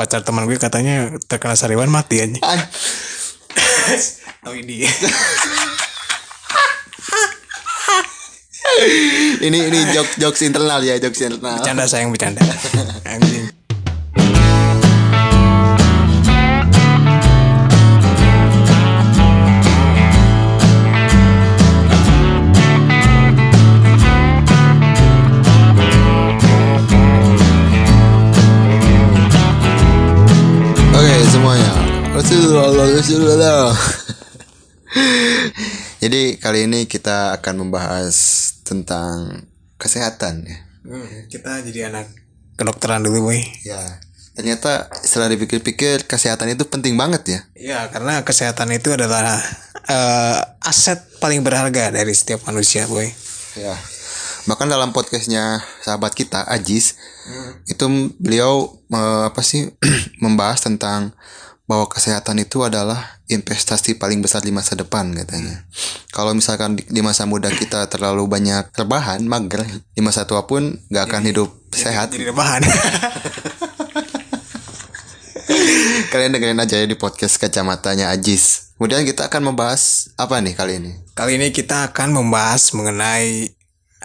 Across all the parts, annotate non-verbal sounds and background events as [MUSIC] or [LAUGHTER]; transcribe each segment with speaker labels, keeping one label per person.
Speaker 1: pacar teman gue katanya terkena sariwan mati aja. Oh ini. [LAUGHS]
Speaker 2: ini ini jokes jokes internal ya jokes internal
Speaker 1: Bercanda sayang bercanda. [LAUGHS] Anjing.
Speaker 2: Rasulullah [LAUGHS] Jadi kali ini kita akan membahas tentang kesehatan ya
Speaker 1: Hmm, kita jadi anak kedokteran dulu boy.
Speaker 2: Ya ternyata setelah dipikir-pikir kesehatan itu penting banget ya
Speaker 1: Iya karena kesehatan itu adalah eh, aset paling berharga dari setiap manusia boy.
Speaker 2: Ya bahkan dalam podcastnya sahabat kita Ajis itu beliau eh, apa sih [CLEARS THROAT] membahas tentang bahwa kesehatan itu adalah investasi paling besar di masa depan katanya. Kalau misalkan di, di masa muda kita terlalu banyak rebahan, mager, di masa tua pun nggak akan hidup sehat.
Speaker 1: Jadi rebahan. [LAUGHS]
Speaker 2: Kalian dengerin aja ya di podcast kacamatanya Ajis. Kemudian kita akan membahas apa nih kali ini?
Speaker 1: Kali ini kita akan membahas mengenai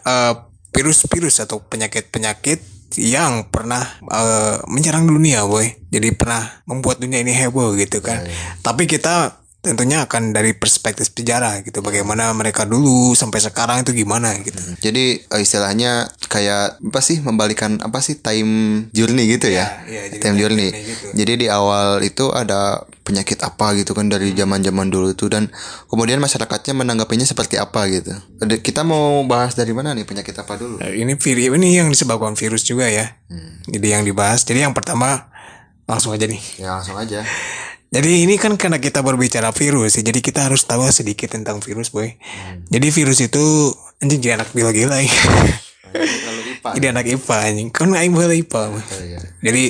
Speaker 1: eh, virus-virus atau penyakit-penyakit yang pernah eh, menyerang dunia, boy. Jadi pernah membuat dunia ini heboh gitu kan. Tapi kita tentunya akan dari perspektif sejarah gitu. Bagaimana mereka dulu sampai sekarang itu gimana gitu.
Speaker 2: Jadi eh, istilahnya kayak apa sih membalikan apa sih time journey gitu ya?
Speaker 1: iya, jadi
Speaker 2: time
Speaker 1: time
Speaker 2: journey.
Speaker 1: journey gitu.
Speaker 2: Jadi di awal itu ada penyakit apa gitu kan dari zaman-zaman dulu itu dan kemudian masyarakatnya menanggapinya seperti apa gitu. Kita mau bahas dari mana nih penyakit apa dulu?
Speaker 1: Nah, ini virus ini yang disebabkan virus juga ya. Jadi yang dibahas. Jadi yang pertama langsung aja nih.
Speaker 2: Ya langsung aja.
Speaker 1: Jadi ini kan karena kita berbicara virus, ya, jadi kita harus tahu sedikit tentang virus, boy. Jadi virus itu anjing jadi anak biologi lagi.
Speaker 2: Lalu IPA.
Speaker 1: jadi anak IPA anjing. Kan aing boleh IPA.
Speaker 2: Oh, iya.
Speaker 1: Jadi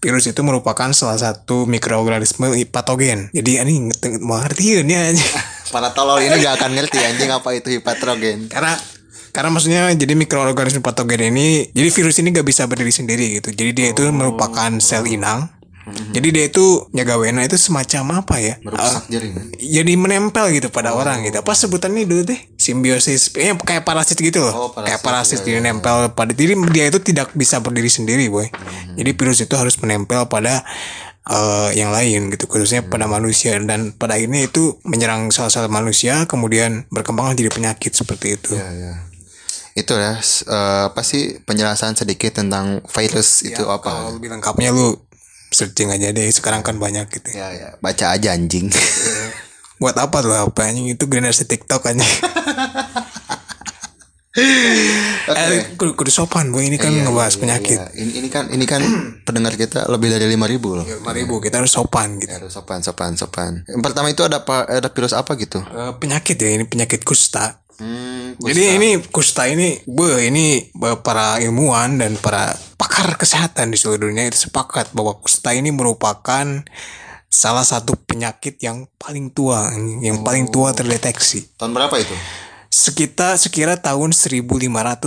Speaker 1: virus itu merupakan salah satu mikroorganisme patogen. Jadi anjing ngerti- mau ngertiin ya anjing.
Speaker 2: Para tolol ini gak akan ngerti anjing apa itu hipatrogen.
Speaker 1: karena karena maksudnya jadi mikroorganisme patogen ini jadi virus ini gak bisa berdiri sendiri gitu jadi dia itu merupakan sel inang jadi dia itu nyagawena itu semacam apa ya?
Speaker 2: Merusak jaringan.
Speaker 1: jadi menempel gitu pada orang gitu. Apa sebutannya dulu deh? Simbiosis eh, kayak parasit gitu loh.
Speaker 2: Oh, parasit,
Speaker 1: kayak parasit
Speaker 2: iya,
Speaker 1: jadi nempel pada diri dia itu tidak bisa berdiri sendiri boy. Jadi virus itu harus menempel pada eh, yang lain gitu khususnya pada manusia. Dan pada akhirnya itu menyerang sel-sel manusia kemudian berkembang jadi penyakit seperti itu.
Speaker 2: Ya, ya. Itu ya eh, apa sih penjelasan sedikit tentang virus itu apa?
Speaker 1: kalau lebih lengkapnya lu searching aja deh sekarang kan banyak gitu
Speaker 2: Ya ya, baca aja anjing. [LAUGHS]
Speaker 1: buat apa tuh apa anjing itu generasi TikTok anjing [LAUGHS] eh, kudu, kudu sopan bu ini kan
Speaker 2: Iya,
Speaker 1: ngebahas
Speaker 2: iya,
Speaker 1: penyakit
Speaker 2: iya. Ini ini kan ini kan pendengar kita lebih dari 5000 loh.
Speaker 1: lima ribu kita harus sopan gitu
Speaker 2: Ya, harus sopan sopan sopan. Yang pertama itu ada apa ada virus apa gitu?
Speaker 1: Eh, penyakit ya ini penyakit kusta
Speaker 2: Hmm,
Speaker 1: jadi ini kusta ini be ini para ilmuwan dan para pakar kesehatan di seluruh dunia itu sepakat bahwa kusta ini merupakan salah satu penyakit yang paling tua yang paling tua terdeteksi
Speaker 2: tahun berapa itu?
Speaker 1: sekitar sekira tahun 1500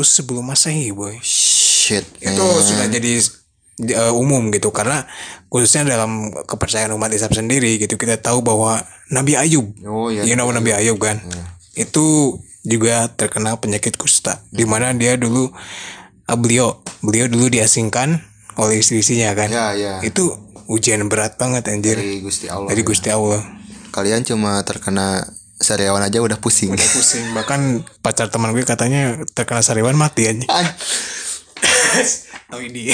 Speaker 1: sebelum masehi boy
Speaker 2: Shit.
Speaker 1: itu
Speaker 2: man.
Speaker 1: sudah jadi uh, umum gitu karena khususnya dalam kepercayaan umat Islam sendiri gitu kita tahu bahwa Nabi Ayub
Speaker 2: Oh iya.
Speaker 1: you know Nabi Ayub kan itu juga terkena penyakit kusta di mana dia dulu uh, beliau beliau dulu diasingkan oleh istri-istrinya kan?
Speaker 2: Ya ya.
Speaker 1: itu ujian berat banget anjir.
Speaker 2: Dari Gusti Allah.
Speaker 1: dari Gusti Allah.
Speaker 2: Kalian cuma terkena sariawan aja udah pusing.
Speaker 1: pusing. Bahkan pacar teman gue katanya terkena sariwan mati anjing
Speaker 2: An-
Speaker 1: oh ini [LAUGHS]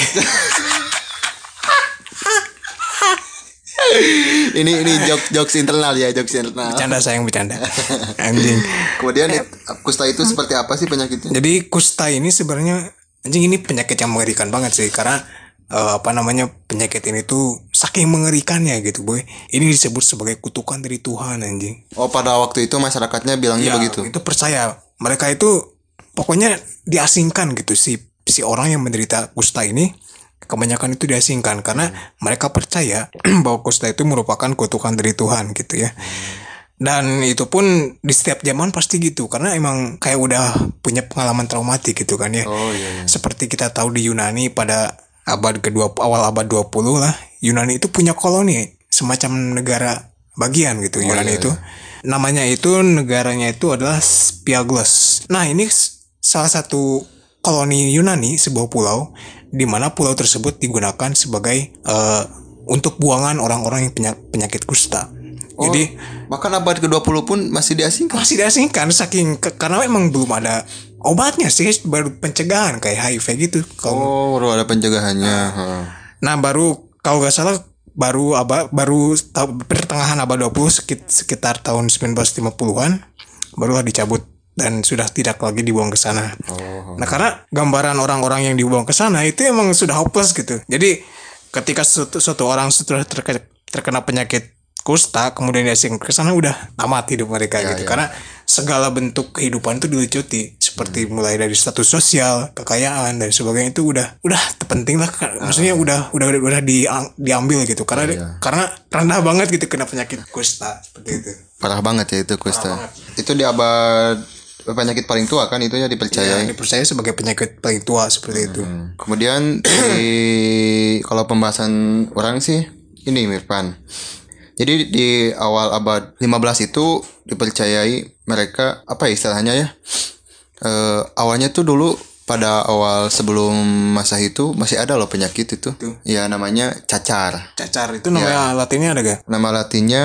Speaker 2: ini ini jokes jokes internal ya jokes internal.
Speaker 1: bercanda sayang bercanda [LAUGHS] anjing
Speaker 2: Kemudian it- kusta itu seperti apa sih penyakitnya?
Speaker 1: Jadi kusta ini sebenarnya anjing ini penyakit yang mengerikan banget sih karena eh, apa namanya penyakit ini tuh saking mengerikannya gitu boy. Ini disebut sebagai kutukan dari Tuhan anjing.
Speaker 2: Oh pada waktu itu masyarakatnya bilangnya
Speaker 1: Ya,
Speaker 2: begitu.
Speaker 1: Itu percaya mereka itu pokoknya diasingkan gitu si si orang yang menderita kusta ini kebanyakan itu diasingkan karena mereka percaya [CLEARS THROAT] bahwa kusta itu merupakan kutukan dari Tuhan gitu ya. Dan itu pun di setiap zaman pasti gitu karena emang kayak udah punya pengalaman traumatik gitu kan ya.
Speaker 2: Oh iya. iya.
Speaker 1: Seperti kita tahu di Yunani pada abad kedua awal abad 20 lah Yunani itu punya koloni semacam negara bagian gitu Yunani itu. Namanya itu negaranya itu adalah Spiaglos. Nah, ini salah satu koloni Yunani sebuah pulau di mana pulau tersebut digunakan sebagai eh, untuk buangan orang-orang yang penya- penyakit kusta. Jadi
Speaker 2: Bahkan abad ke-20 pun masih diasingkan.
Speaker 1: masih diasingkan saking ke- karena memang belum ada obatnya sih baru pencegahan kayak HIV gitu. Kalau
Speaker 2: Oh, baru ada pencegahannya. Heeh.
Speaker 1: Nah baru kalau nggak salah baru abad baru pertengahan abad 20 sekit- sekitar tahun 1950-an barulah dicabut dan sudah tidak lagi dibuang ke sana. Nah karena gambaran orang-orang yang dibuang ke sana itu emang sudah hopeless gitu. Jadi ketika suatu, suatu orang sudah terke- terkena penyakit kusta kemudian diasing ke sana udah tamat hidup mereka gitu. karena segala bentuk kehidupan itu dilucuti. Seperti mulai dari status sosial kekayaan dan sebagainya itu udah udah terpenting lah maksudnya udah udah udah, udah diang- diambil gitu. Karena karena rendah banget gitu kena penyakit kusta seperti itu.
Speaker 2: Parah banget ya itu kusta. Itu di abad penyakit paling tua kan itu ya dipercaya.
Speaker 1: ya, dipercaya sebagai penyakit paling tua seperti itu
Speaker 2: Kemudian di kalau pembahasan orang sih ini Mirfan. Jadi di awal abad 15 itu dipercayai mereka apa ya istilahnya ya? Eh, awalnya tuh dulu pada awal sebelum masa itu masih ada loh penyakit itu. Ya namanya cacar.
Speaker 1: cacar itu namanya latinnya ada gak?
Speaker 2: Nama latinnya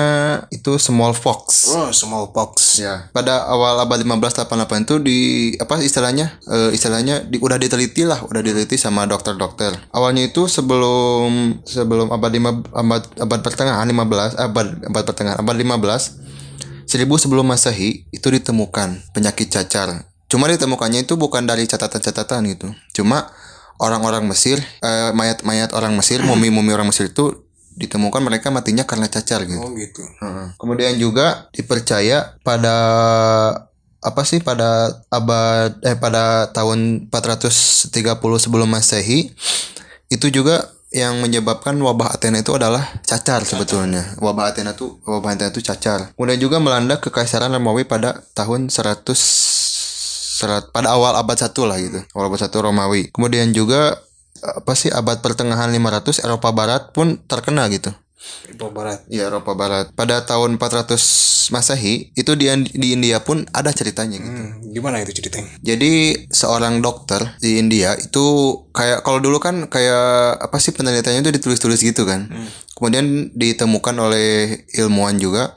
Speaker 2: itu smallpox.
Speaker 1: Oh smallpox
Speaker 2: Ya. Pada awal abad 1588 itu di apa istilahnya? Eh, istilahnya di, udah diteliti lah, udah diteliti sama dokter-dokter. Awalnya itu sebelum sebelum abad 5 abad abad pertengahan 15 abad abad pertengahan abad 15 1000 sebelum Masehi itu ditemukan penyakit cacar. Cuma ditemukannya itu bukan dari catatan-catatan gitu. Cuma orang-orang Mesir, eh, mayat-mayat orang Mesir, [CLEARS THROAT] mumi-mumi orang Mesir itu ditemukan mereka matinya karena cacar gitu.
Speaker 1: oh gitu
Speaker 2: Heeh. Kemudian juga dipercaya pada apa sih pada abad eh pada tahun 430 sebelum Masehi itu juga yang menyebabkan wabah Athena itu adalah cacar sebetulnya. Wabah Athena itu wabah Athena itu cacar. Kemudian juga melanda kekaisaran Romawi pada tahun 100 serat pada awal abad 1 lah gitu. Awal abad 1 Romawi. Kemudian juga apa sih abad pertengahan 500 Eropa Barat pun terkena gitu.
Speaker 1: Eropa Barat
Speaker 2: Iya Eropa Barat. Pada tahun 400 Masehi itu di di India pun ada ceritanya gitu.
Speaker 1: Hmm, gimana itu ceritanya
Speaker 2: Jadi seorang dokter di India itu kayak kalau dulu kan kayak apa sih penelitiannya itu ditulis-tulis gitu kan. Kemudian ditemukan oleh ilmuwan juga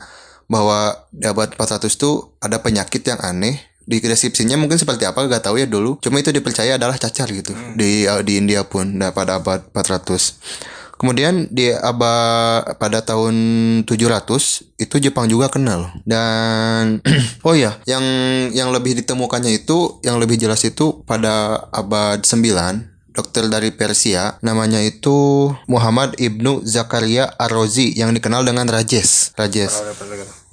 Speaker 2: bahwa di abad 400 itu ada penyakit yang aneh di deskripsinya mungkin seperti apa gak tahu ya dulu. Cuma itu dipercaya adalah cacar gitu. Di di India pun nah, pada abad 400 kemudian di abad pada tahun 700 itu Jepang juga kenal. Dan [CLEARS THROAT] oh ya yang yang lebih ditemukannya itu yang lebih jelas itu pada abad 9 dokter dari Persia namanya itu Muhammad Ibnu Zakaria Ar-Razi yang dikenal dengan Rajes Rajes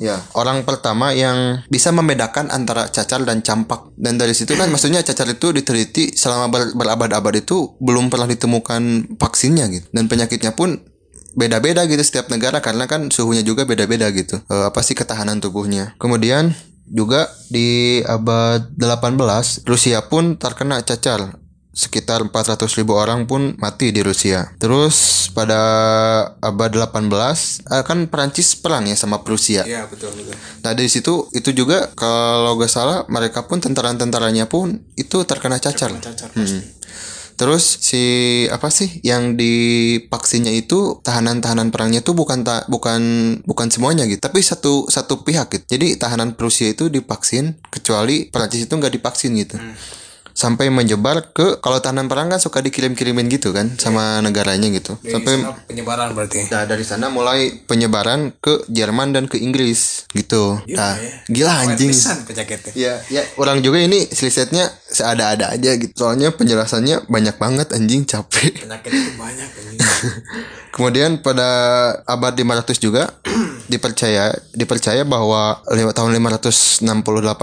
Speaker 2: Ya, orang pertama yang bisa membedakan antara cacar dan campak. Dan dari situ kan maksudnya cacar itu diteliti selama ber- berabad-abad itu belum pernah ditemukan vaksinnya gitu. Dan penyakitnya pun beda-beda gitu setiap negara karena kan suhunya juga beda-beda gitu. Eh, apa sih ketahanan tubuhnya. Kemudian juga di abad 18 Rusia pun terkena cacar sekitar 400 ribu orang pun mati di Rusia. Terus pada abad 18 eh, kan Perancis perang ya sama Prusia.
Speaker 1: Iya betul betul.
Speaker 2: Nah dari situ itu juga kalau gak salah mereka pun tentara-tentaranya pun itu terkena cacar.
Speaker 1: Cacar
Speaker 2: Hmm. Terus si apa sih yang divaksinnya itu tahanan-tahanan perangnya itu bukan ta- bukan bukan semuanya gitu, tapi satu satu pihak gitu. Jadi tahanan Prusia itu divaksin kecuali Perancis itu nggak divaksin gitu. Sampai menyebar ke kalau tahanan perang kan suka dikirim-kirimin gitu kan sama negaranya gitu. Sampai
Speaker 1: Sana penyebaran berarti
Speaker 2: Nah dari sana mulai penyebaran ke Jerman dan ke Inggris gitu. Nah, gila anjing.
Speaker 1: Pisan
Speaker 2: Ya, ya orang juga ini risetnya seada-ada aja gitu. Soalnya penjelasannya banyak banget anjing capek.
Speaker 1: penyakit itu banyak ini. [LAUGHS]
Speaker 2: Kemudian pada abad 500 juga [CLEARS THROAT] dipercaya dipercaya bahwa lima- tahun 568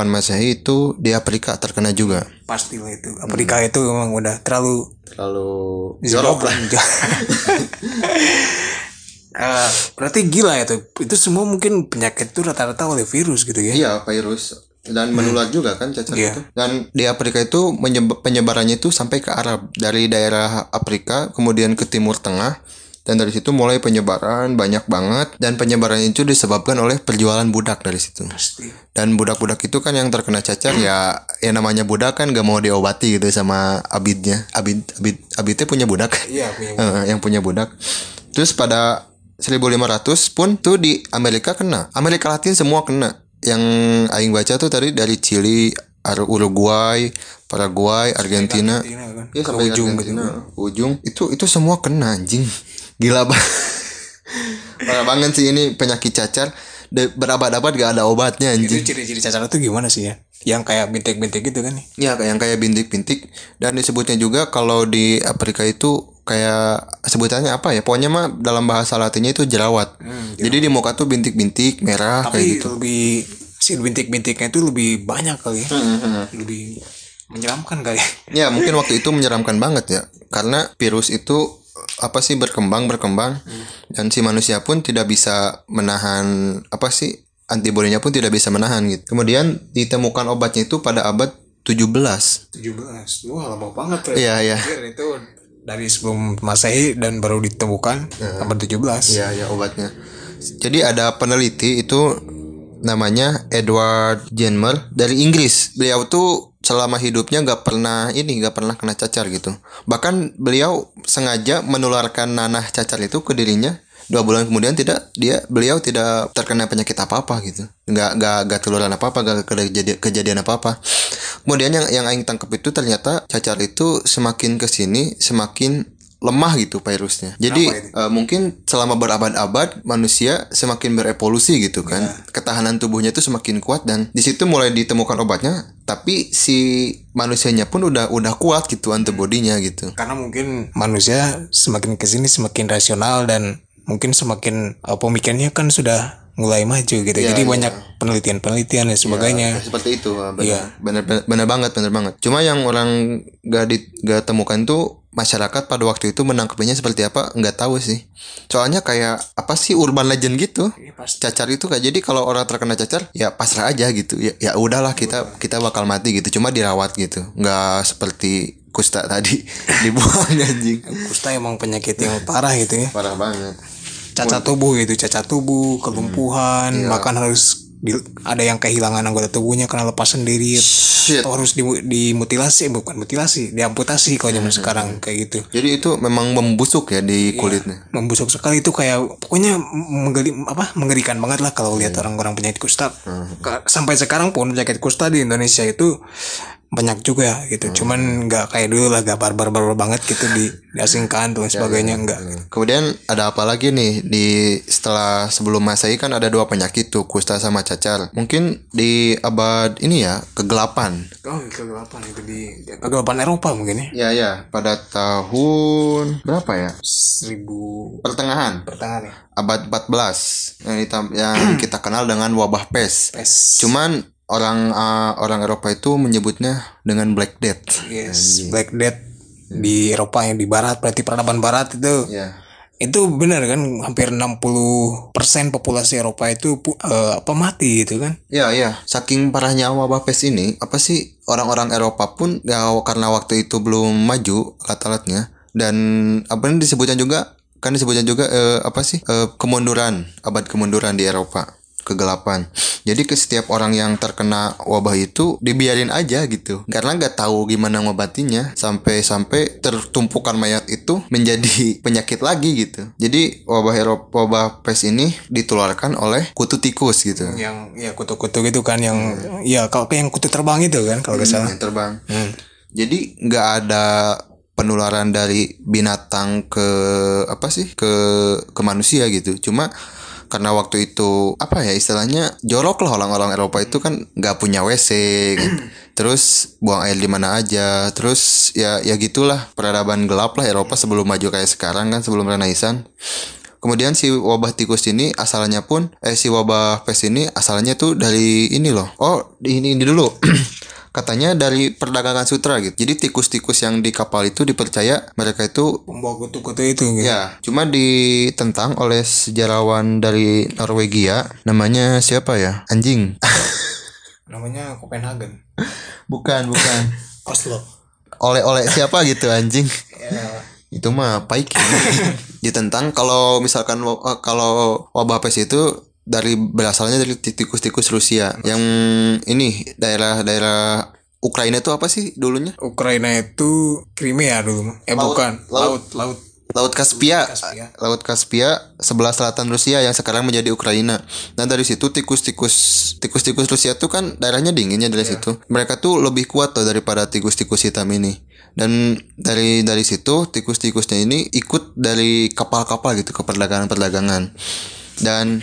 Speaker 2: Masehi itu di Afrika terkena juga.
Speaker 1: Pastilah itu. Afrika itu memang udah terlalu
Speaker 2: Lalu
Speaker 1: jorok lah. [LAUGHS] Eh, berarti gila ya tuh. Itu semua mungkin penyakit itu rata-rata oleh virus gitu ya?
Speaker 2: Iya, virus. Dan menular juga kan cacar
Speaker 1: Iya.
Speaker 2: itu. Dan di Afrika itu penyebarannya itu sampai ke Arab. Dari daerah Afrika kemudian ke Timur Tengah dan dari situ mulai penyebaran banyak banget dan penyebaran itu disebabkan oleh perjualan budak dari situ.
Speaker 1: Pasti.
Speaker 2: dan budak-budak itu kan yang terkena cacar ya yang namanya budak kan gak mau diobati gitu sama abidnya. Abid abid abidnya punya budak.
Speaker 1: Iya, punya [LAUGHS]
Speaker 2: Eh, yang punya budak. Terus pada 1500 pun tuh di Amerika kena. Amerika Latin semua kena. Yang aing baca tuh tadi dari Chili Uruguay Paraguay Argentina.
Speaker 1: Argentina kan. Ke
Speaker 2: sampai
Speaker 1: ujung
Speaker 2: Argentina. ujung. Itu itu semua kena anjing gila banget [LAUGHS] parah banget sih ini penyakit cacar berabad-abad gak ada obatnya
Speaker 1: Itu
Speaker 2: anjing
Speaker 1: ciri-ciri cacar itu gimana sih ya? Yang kayak bintik-bintik gitu kan nih.
Speaker 2: Ya kayak yang kayak bintik-bintik dan disebutnya juga kalau di Afrika itu kayak sebutannya apa ya? Pokoknya mah dalam bahasa Latinnya itu jerawat. Jadi di muka tuh bintik-bintik merah kayak
Speaker 1: Tapi
Speaker 2: gitu.
Speaker 1: lebih si bintik-bintiknya itu lebih banyak kali ya. Lebih menyeramkan kali.
Speaker 2: Ya mungkin waktu itu menyeramkan banget ya karena virus itu apa sih berkembang berkembang dan si manusia pun tidak bisa menahan apa sih antibodinya pun tidak bisa menahan gitu. Kemudian ditemukan obatnya itu pada abad 17.
Speaker 1: 17. Wah, lama banget ya.
Speaker 2: Iya iya.
Speaker 1: Itu dari sebelum Masehi dan baru ditemukan abad 17.
Speaker 2: Iya ya obatnya. Jadi ada peneliti itu namanya Edward Jenner dari Inggris. Beliau tuh selama hidupnya nggak pernah ini nggak pernah kena cacar gitu. Bahkan beliau sengaja menularkan nanah cacar itu ke dirinya. Dua bulan kemudian tidak dia beliau tidak terkena penyakit apa apa gitu. Nggak nggak nggak tularan apa apa nggak kejadian kejadian apa apa. Kemudian yang yang aing tangkap itu ternyata cacar itu semakin ke sini semakin lemah gitu virusnya. Jadi? Eh, mungkin selama berabad-abad manusia semakin berevolusi gitu kan. Ketahanan tubuhnya itu semakin kuat dan di situ mulai ditemukan obatnya, tapi si manusianya pun udah udah kuat gitu antibodinya gitu.
Speaker 1: Karena mungkin manusia semakin ke sini semakin rasional dan mungkin semakin eh, pemikirannya kan sudah mulai maju gitu. Jadi banyak penelitian-penelitian dan sebagainya.
Speaker 2: Ya, seperti itu, benar,
Speaker 1: Iya.
Speaker 2: benar, benar, benar banget, benar banget. Cuma yang orang gak di, gak temukan tuh masyarakat pada waktu itu menangkapnya seperti apa nggak tahu sih. Soalnya kayak apa sih urban legend gitu.
Speaker 1: Iya.
Speaker 2: Cacar itu kayak jadi kalau orang terkena cacar ya pasrah aja gitu. Ya ya udahlah kita kita bakal mati gitu. Cuma dirawat gitu. Nggak seperti kusta tadi [LAUGHS] dibuang anjing.
Speaker 1: Kusta emang penyakit yang parah gitu ya.
Speaker 2: Parah banget.
Speaker 1: Cacat tubuh gitu, cacat tubuh, kelumpuhan, bahkan harus di- ada yang kehilangan anggota tubuhnya karena lepas sendiri.
Speaker 2: Shit.
Speaker 1: atau harus dimu- dimutilasi bukan mutilasi diamputasi kalau zaman sekarang kayak gitu.
Speaker 2: Jadi itu memang membusuk ya di kulitnya.
Speaker 1: membusuk sekali. Itu kayak pokoknya menggeli, apa mengerikan banget lah kalau lihat orang-orang penyakit kusta. Ka- sampai sekarang pun penyakit kusta di Indonesia itu banyak juga gitu. Cuman nggak kayak dulu lah gak barbar-barbar banget gitu di [LAUGHS] diasingkan dan sebagainya enggak
Speaker 2: Kemudian ada apa lagi nih? Di setelah sebelum Masehi kan ada dua penyakit tuh kusta sama cacar. Mungkin di abad ini ya kegelapan.
Speaker 1: oh kegelapan itu di kegelapan Eropa mungkin ya?
Speaker 2: Ya ya pada tahun berapa ya?
Speaker 1: seribu
Speaker 2: Pertengahan.
Speaker 1: Pertengahan ya.
Speaker 2: Abad 14 yang yang [CLEARS THROAT] kita kenal dengan wabah pes.
Speaker 1: pes.
Speaker 2: Cuman orang uh, orang Eropa itu menyebutnya dengan Black Death.
Speaker 1: yes Black Death di Eropa yang di barat berarti peradaban barat itu
Speaker 2: Ya.
Speaker 1: itu benar kan hampir 60% populasi Eropa itu pu- eh, apa mati gitu kan
Speaker 2: Ya, ya. Saking parahnya wabah pes ini, apa sih orang-orang Eropa pun ya karena waktu itu belum maju alat-alatnya dan apa ini disebutnya juga kan disebutnya juga eh, apa sih eh, kemunduran abad kemunduran di Eropa kegelapan. Jadi ke setiap orang yang terkena wabah itu dibiarin aja gitu. Karena nggak tahu gimana ngobatinya sampai-sampai tertumpukan mayat itu menjadi [LAUGHS] penyakit lagi gitu. Jadi wabah Eropa wabah pes ini ditularkan oleh kutu tikus gitu.
Speaker 1: yang ya kutu-kutu gitu kan yang ya kalau yang kutu terbang itu kan kalau nggak salah
Speaker 2: yang terbang.
Speaker 1: Hmm.
Speaker 2: Jadi nggak ada penularan dari binatang ke apa sih ke ke manusia gitu. Cuma karena waktu itu apa ya istilahnya jorok lah orang-orang Eropa itu kan nggak punya WC kan. [CLEARS THROAT] terus buang air di mana aja terus ya ya gitulah peradaban gelap lah Eropa sebelum maju kayak sekarang kan sebelum Renaissance Kemudian si wabah tikus ini asalnya pun eh si wabah pes ini asalnya tuh dari ini loh. Oh, di ini, ini dulu. [CLEARS THROAT] Katanya dari perdagangan sutra gitu. Jadi tikus-tikus yang di kapal itu dipercaya mereka itu
Speaker 1: pembawa kutu-kutu itu gitu.
Speaker 2: ya cuma ditentang oleh sejarawan dari Norwegia namanya siapa ya? Anjing. [LAUGHS]
Speaker 1: namanya Copenhagen
Speaker 2: bukan, bukan. [LAUGHS]
Speaker 1: Oslo
Speaker 2: Oleh-oleh siapa gitu anjing?
Speaker 1: ya
Speaker 2: itu mah ya. [LAUGHS] ditentang kalau misalkan eh, kalau wabah pes itu dari berasalnya dari tikus-tikus Rusia yang ini daerah-daerah Ukraina itu apa sih dulunya
Speaker 1: Ukraina itu Crimea dulu eh
Speaker 2: Laut-
Speaker 1: bukan
Speaker 2: laut-
Speaker 1: laut laut
Speaker 2: Kaspia,
Speaker 1: Kaspia.
Speaker 2: Laut Kaspia sebelah selatan Rusia yang sekarang menjadi Ukraina. Dan dari situ tikus-tikus tikus-tikus Rusia tuh kan daerahnya dinginnya dari situ. Mereka tuh lebih kuat tuh daripada tikus-tikus hitam ini. Dan dari dari situ tikus-tikusnya ini ikut dari kapal-kapal gitu ke perdagangan-perdagangan. Dan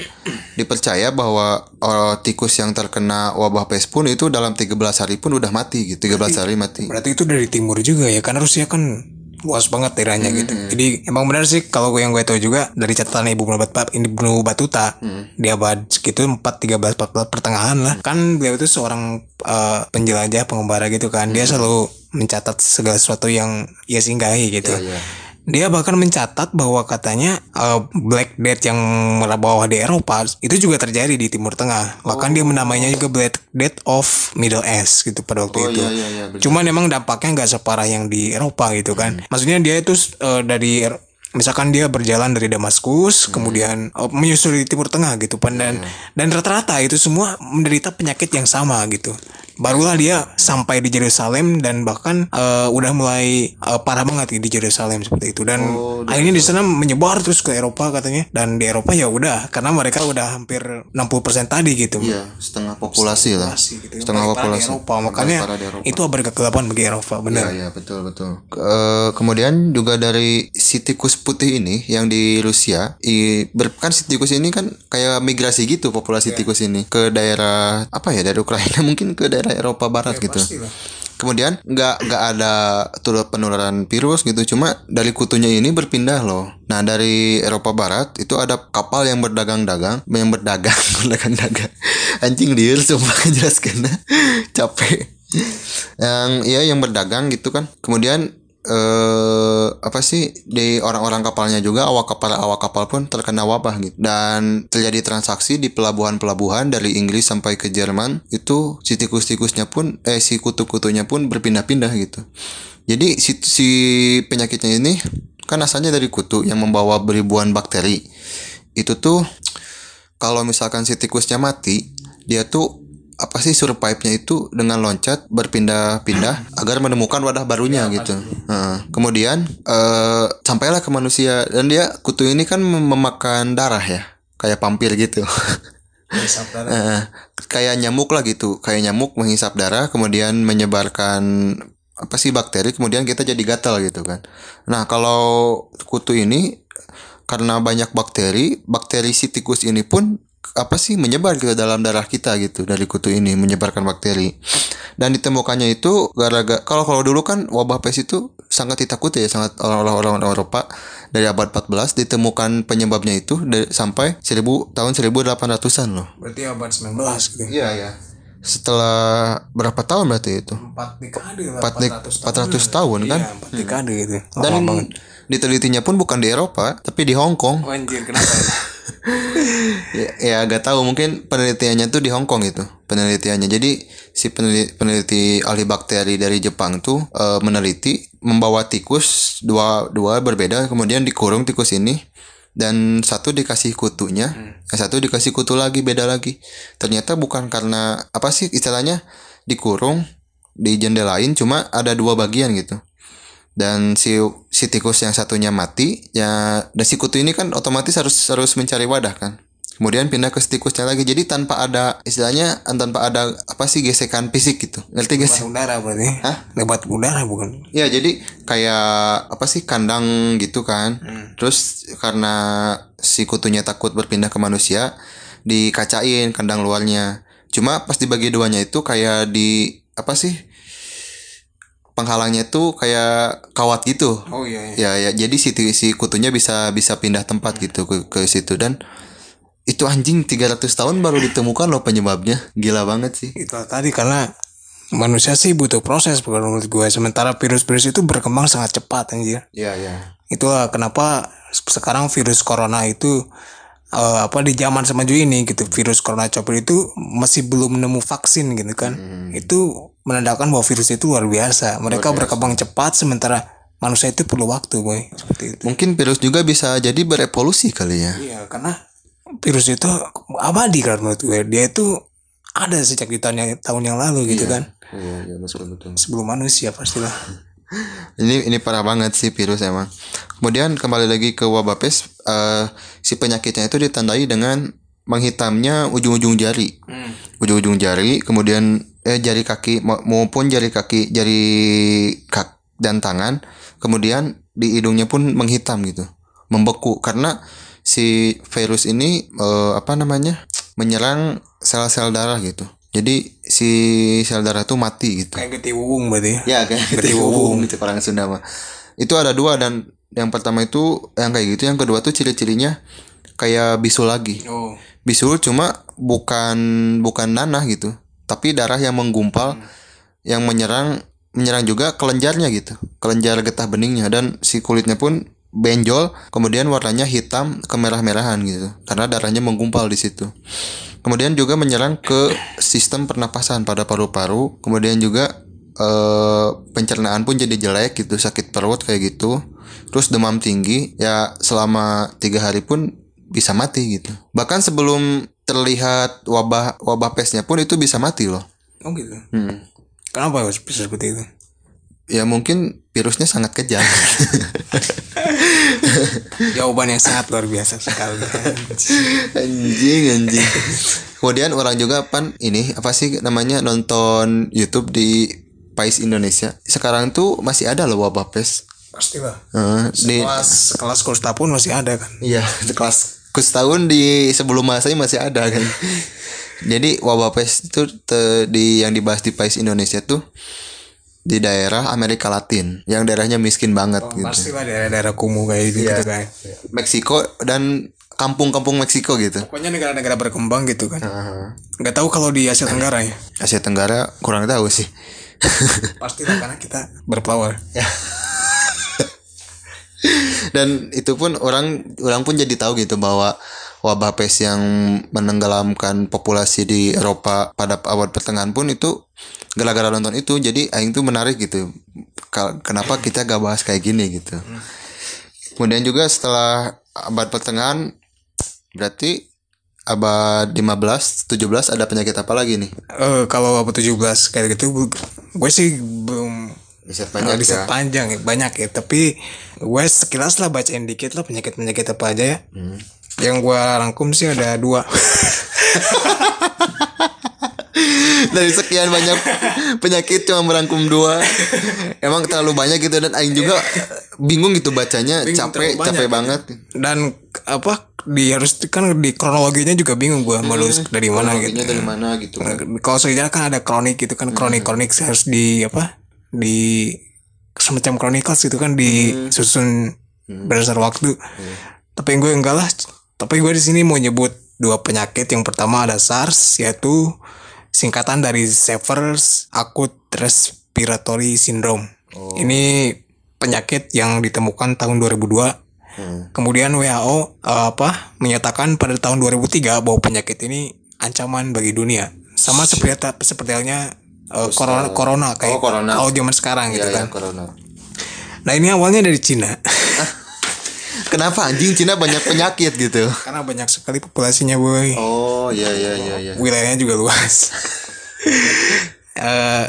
Speaker 2: dipercaya bahwa oh, tikus yang terkena wabah pes pun itu dalam 13 hari pun udah mati gitu. 13 hari mati.
Speaker 1: berarti itu dari timur juga ya karena Rusia kan luas banget daerahnya gitu
Speaker 2: Hmm.
Speaker 1: jadi emang benar sih kalau gue yang gue tahu juga dari catatan ibu Bat Ibnu Batuta
Speaker 2: Hmm.
Speaker 1: di abad segitu 4 13 14 pertengahan lah kan beliau itu seorang eh, penjelajah pengembara gitu kan dia selalu mencatat segala sesuatu yang ia singgahi gitu
Speaker 2: Hmm. Iya, iya.
Speaker 1: Dia bahkan mencatat bahwa katanya eh, Black Death yang bawah di Eropa itu juga terjadi di Timur Tengah. Bahkan dia menamainya juga Black Death of Middle East gitu pada waktu
Speaker 2: Oh
Speaker 1: itu.
Speaker 2: iya iya iya. benar.
Speaker 1: Cuman emang dampaknya nggak separah yang di Eropa gitu kan. Maksudnya dia itu eh, dari Er- misalkan dia berjalan dari Damaskus kemudian eh, menyusuri Timur Tengah gitu dan dan rata-rata itu semua menderita penyakit yang sama gitu. Barulah dia sampai di Yerusalem dan bahkan eh, udah mulai eh, parah banget di Yerusalem seperti itu dan akhirnya di sana menyebar terus ke Eropa katanya dan di Eropa ya udah karena mereka udah hampir 60% tadi gitu.
Speaker 2: Iya, setengah populasi lah.
Speaker 1: Populasi gitu.
Speaker 2: Setengah
Speaker 1: Paling
Speaker 2: populasi.
Speaker 1: Eropa makanya
Speaker 2: Eropa.
Speaker 1: itu abad kegelapan bagi Eropa benar.
Speaker 2: Iya, iya, betul, betul. Eh, kemudian juga dari si tikus putih ini yang di Rusia, i, kan si tikus ini kan kayak migrasi gitu populasi tikus ini ke daerah apa ya dari Ukraina [LAUGHS] mungkin ke daerah Eropa Barat gitu.
Speaker 1: pastilah.
Speaker 2: Kemudian nggak nggak ada turut penularan virus gitu, cuma dari kutunya ini berpindah loh. Nah dari Eropa Barat itu ada kapal yang berdagang-dagang, yang berdagang, [LAUGHS] berdagang-dagang. Anjing liar coba [LAUGHS] jelaskan capek. Yang ya yang berdagang gitu kan. Kemudian eh apa sih di orang-orang kapalnya juga awak kapal awak kapal pun terkena wabah gitu. Dan terjadi transaksi di pelabuhan-pelabuhan dari Inggris sampai ke Jerman itu si tikus-tikusnya pun eh si kutu-kutunya pun berpindah-pindah gitu. Jadi si, si penyakitnya ini kan asalnya dari kutu yang membawa ribuan bakteri. Itu tuh kalau misalkan si tikusnya mati dia tuh apa sih survive-nya itu dengan loncat berpindah-pindah [CLEARS THROAT] agar menemukan wadah barunya gitu. Heeh. kemudian eh sampailah ke manusia dan dia kutu ini kan mem- memakan darah ya, kayak vampir gitu. [LAUGHS] Eh, kayak nyamuk lah gitu, kayak nyamuk menghisap darah kemudian menyebarkan apa sih bakteri kemudian kita jadi gatal gitu kan. Nah, kalau kutu ini karena banyak bakteri, bakteri si tikus ini pun apa sih menyebar ke dalam darah kita gitu dari kutu ini menyebarkan bakteri. Dan ditemukannya itu gara-gara kalau kalau dulu kan wabah pes itu sangat ditakuti ya sangat orang-orang Eropa dari abad 14 ditemukan penyebabnya itu dari, sampai 1000 tahun 1800-an loh.
Speaker 1: Berarti abad 19 gitu.
Speaker 2: Iya ya. Setelah berapa tahun berarti itu?
Speaker 1: Empat dekade lah.
Speaker 2: Empat dek- 400 tahun kan?
Speaker 1: Iya, empat dekade gitu.
Speaker 2: Dan
Speaker 1: banget.
Speaker 2: ditelitinya pun bukan di Eropa, tapi di Hong Kong.
Speaker 1: Oh, anjir, kenapa [LAUGHS] ya?
Speaker 2: ya, agak tahu mungkin penelitiannya tuh di Hong Kong itu penelitiannya jadi si peneliti, peneliti ahli bakteri dari Jepang tuh eh, meneliti membawa tikus dua dua berbeda kemudian dikurung tikus ini dan satu dikasih kutunya yang satu dikasih kutu lagi beda lagi. Ternyata bukan karena apa sih istilahnya dikurung dijendelain cuma ada dua bagian gitu. Dan si si tikus yang satunya mati ya dan si kutu ini kan otomatis harus harus mencari wadah kan kemudian pindah ke tikusnya lagi. Jadi tanpa ada istilahnya tanpa ada apa sih gesekan fisik gitu. Ngerti gak sih?
Speaker 1: udara berarti.
Speaker 2: Hah?
Speaker 1: Lewat udara bukan?
Speaker 2: ya jadi kayak apa sih kandang gitu kan. Terus karena si kutunya takut berpindah ke manusia dikacain kandang luarnya. Cuma pas dibagi duanya itu kayak di apa sih penghalangnya tuh kayak kawat gitu.
Speaker 1: Oh iya, iya.
Speaker 2: ya ya jadi si si kutunya bisa bisa pindah tempat gitu ke, ke situ. Dan itu anjing 300 tahun baru ditemukan loh penyebabnya gila banget sih
Speaker 1: Itu tadi karena manusia sih butuh proses bukan menurut gue. Sementara virus-virus itu berkembang sangat cepat anjir.
Speaker 2: ya ya
Speaker 1: Itulah kenapa sekarang virus corona itu eh, apa di zaman semaju ini gitu virus corona chopper itu masih belum nemu vaksin gitu kan
Speaker 2: Hmm.
Speaker 1: itu menandakan bahwa virus itu luar biasa mereka berkembang cepat sementara manusia itu perlu waktu boy seperti itu
Speaker 2: Mungkin virus juga bisa jadi berevolusi kali ya.
Speaker 1: iya karena virus itu abadi kan menurut gue. Dia itu ada sejak di tahun yang, tahun yang lalu gitu kan.
Speaker 2: Iya, iya betul betul.
Speaker 1: sebelum manusia pastilah. [LAUGHS]
Speaker 2: Ini ini parah banget sih virus emang. Kemudian kembali lagi ke wabah pes, eh, si penyakitnya itu ditandai dengan menghitamnya ujung-ujung jari, ujung-ujung jari, kemudian eh jari kaki ma- maupun jari kaki, jari kak dan tangan, kemudian di hidungnya pun menghitam gitu, membeku. Karena si virus ini eh, apa namanya menyerang sel-sel darah gitu. Jadi si sel darah itu mati gitu.
Speaker 1: kayak geti wung berarti ya
Speaker 2: Ya kan
Speaker 1: Geti wung.
Speaker 2: gitu orang Sunda mah. Itu ada dua dan yang pertama itu yang kayak gitu, yang kedua tuh ciri-cirinya kayak bisul lagi.
Speaker 1: oh
Speaker 2: Bisul cuma bukan bukan nanah gitu, tapi darah yang menggumpal yang menyerang menyerang juga kelenjarnya gitu. Kelenjar getah beningnya dan si kulitnya pun benjol, kemudian warnanya hitam kemerah-merahan gitu. Karena darahnya menggumpal di situ. Kemudian juga menyerang ke sistem pernapasan pada paru-paru, kemudian juga eh, pencernaan pun jadi jelek gitu, sakit perut kayak gitu. Terus demam tinggi, ya selama tiga hari pun bisa mati gitu. Bahkan sebelum terlihat wabah wabah pesnya pun itu bisa mati loh.
Speaker 1: oh gitu
Speaker 2: Hmm.
Speaker 1: kenapa bisa seperti itu
Speaker 2: Ya mungkin virusnya sangat kejam.
Speaker 1: jawaban yang sangat luar biasa sekali
Speaker 2: anjing anjing. Kemudian orang juga pan ini apa sih namanya nonton YouTube di Pais Indonesia. Sekarang tuh masih ada loh wabah pes.
Speaker 1: pastilah
Speaker 2: Eh, di
Speaker 1: kelas kelas Kosta pun masih ada kan
Speaker 2: Iya, kelas tahun di sebelum masanya masih ada kan. Jadi wabah pes itu te- di yang dibahas di Pais Indonesia tuh di daerah Amerika Latin yang daerahnya miskin banget gitu.
Speaker 1: pastilah daerah-daerah kumuh kayak gitu,
Speaker 2: Iya.
Speaker 1: gitu kan
Speaker 2: Meksiko dan kampung-kampung Meksiko gitu.
Speaker 1: pokoknya negara-negara berkembang gitu kan nggak tahu kalau di Asia Tenggara ya
Speaker 2: Asia Tenggara kurang tahu sih. [LAUGHS]
Speaker 1: pastilah karena kita berpower
Speaker 2: dan itu pun orang orang pun jadi tahu gitu bahwa wabah pes yang menenggelamkan populasi di Eropa pada abad pertengahan pun itu gara-gara nonton itu jadi aing tuh menarik gitu. Kenapa kita gak bahas kayak gini gitu. Kemudian juga setelah abad pertengahan berarti abad 15 17 ada penyakit apa lagi nih?
Speaker 1: Eh kalau apa 17 kayak gitu gue sih belum
Speaker 2: riset
Speaker 1: banyak
Speaker 2: banyak ya.
Speaker 1: panjang ya, banyak ya. Tapi gue sekilas lah bacain dikit lah penyakit penyakit apa aja ya.
Speaker 2: Hmm.
Speaker 1: Yang gue rangkum sih ada dua.
Speaker 2: Dari sekian banyak penyakit cuma merangkum dua. Emang terlalu banyak gitu dan aing juga bingung gitu bacanya.
Speaker 1: Bingung,
Speaker 2: capek capek
Speaker 1: gitu.
Speaker 2: banget.
Speaker 1: Dan apa di harus kan di kronologinya juga bingung gue mau lulus dari mana gitu.
Speaker 2: dari mana gitu. Kan
Speaker 1: kalau sejarah kan ada kronik gitu kan kronik kronik harus di apa di semacam kronikal gitu kan disusun berdasar waktu. Tapi gue enggak lah tapi gue di sini mau nyebut dua penyakit yang pertama ada SARS yaitu singkatan dari Severe Acute Respiratory Syndrome ini penyakit yang ditemukan tahun 2002
Speaker 2: Hmm.
Speaker 1: Kemudian WHO eh, apa menyatakan pada tahun 2003 bahwa penyakit ini ancaman bagi dunia. Sama seperti seperti halnya eh, corona corona kayak
Speaker 2: Oh, corona.
Speaker 1: kalau zaman sekarang gitu
Speaker 2: ya,
Speaker 1: kan.
Speaker 2: ya, corona
Speaker 1: Nah, ini awalnya dari Cina.
Speaker 2: Kenapa anjing Cina banyak [LAUGHS] penyakit gitu
Speaker 1: Karena banyak sekali populasinya, boy.
Speaker 2: oh iya iya iya iya
Speaker 1: Wilayahnya juga luas. [LAUGHS] Eh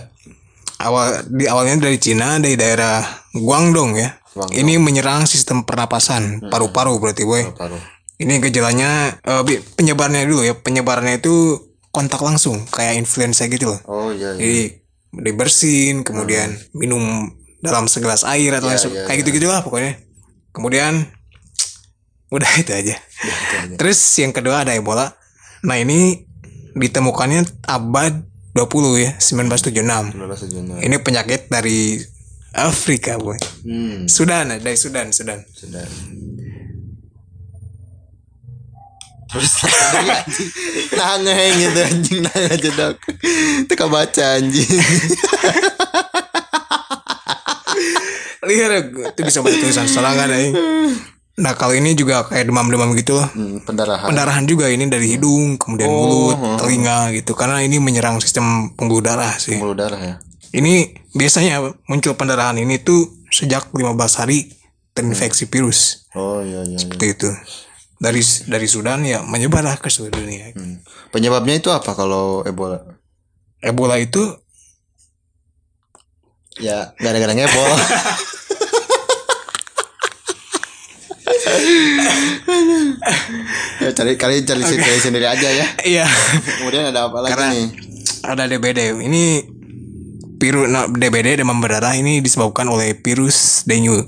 Speaker 1: awal di awalnya dari Cina dari daerah Guangdong ya.
Speaker 2: Guangdong.
Speaker 1: Ini menyerang sistem pernapasan paru-paru berarti, boy.
Speaker 2: paru
Speaker 1: Ini gejalanya bi- penyebarannya dulu ya. Penyebarannya itu kontak langsung kayak influenza gitu loh.
Speaker 2: oh iya iya
Speaker 1: Jadi dibersihin, kemudian minum dalam segelas air atau langsung
Speaker 2: iya,
Speaker 1: kayak gitu-gitu lah pokoknya. Kemudian udah itu aja. Terus yang kedua ada Ebola. Nah, ini ditemukannya abad 20 ya, 1976.
Speaker 2: Lulus sejenak.
Speaker 1: Ini penyakit dari Afrika, boy.
Speaker 2: hmm
Speaker 1: Sudan, dari Sudan, Sudan.
Speaker 2: sudah terus anjing nah ngeheng gitu anjing nah aja dok itu baca anjing
Speaker 1: Lihat itu bisa baca tulisan serangan ya. [LAUGHS] Nah, kalau ini juga kayak demam-demam gitu loh.
Speaker 2: Hmm, pendarahan
Speaker 1: pendarahan juga ini dari hidung kemudian mulut telinga gitu karena ini menyerang sistem pembuluh darah sih
Speaker 2: pembuluh darah ya
Speaker 1: ini biasanya muncul pendarahan ini tuh sejak 15 hari terinfeksi virus
Speaker 2: Oh iya iya. iya.
Speaker 1: seperti itu dari dari Sudan ya menyebarlah ke seluruh dunia
Speaker 2: Hmm. Penyebabnya itu apa kalau Ebola?
Speaker 1: Ebola itu
Speaker 2: Ya gara-gara ngepol. [LAUGHS] ya cari kali cari cari sendiri aja ya.
Speaker 1: iya
Speaker 2: Kemudian ada apa lagi
Speaker 1: Karena-
Speaker 2: nih?
Speaker 1: ada DBD ini virus nah, DBD demam berdarah ini disebabkan oleh virus dengue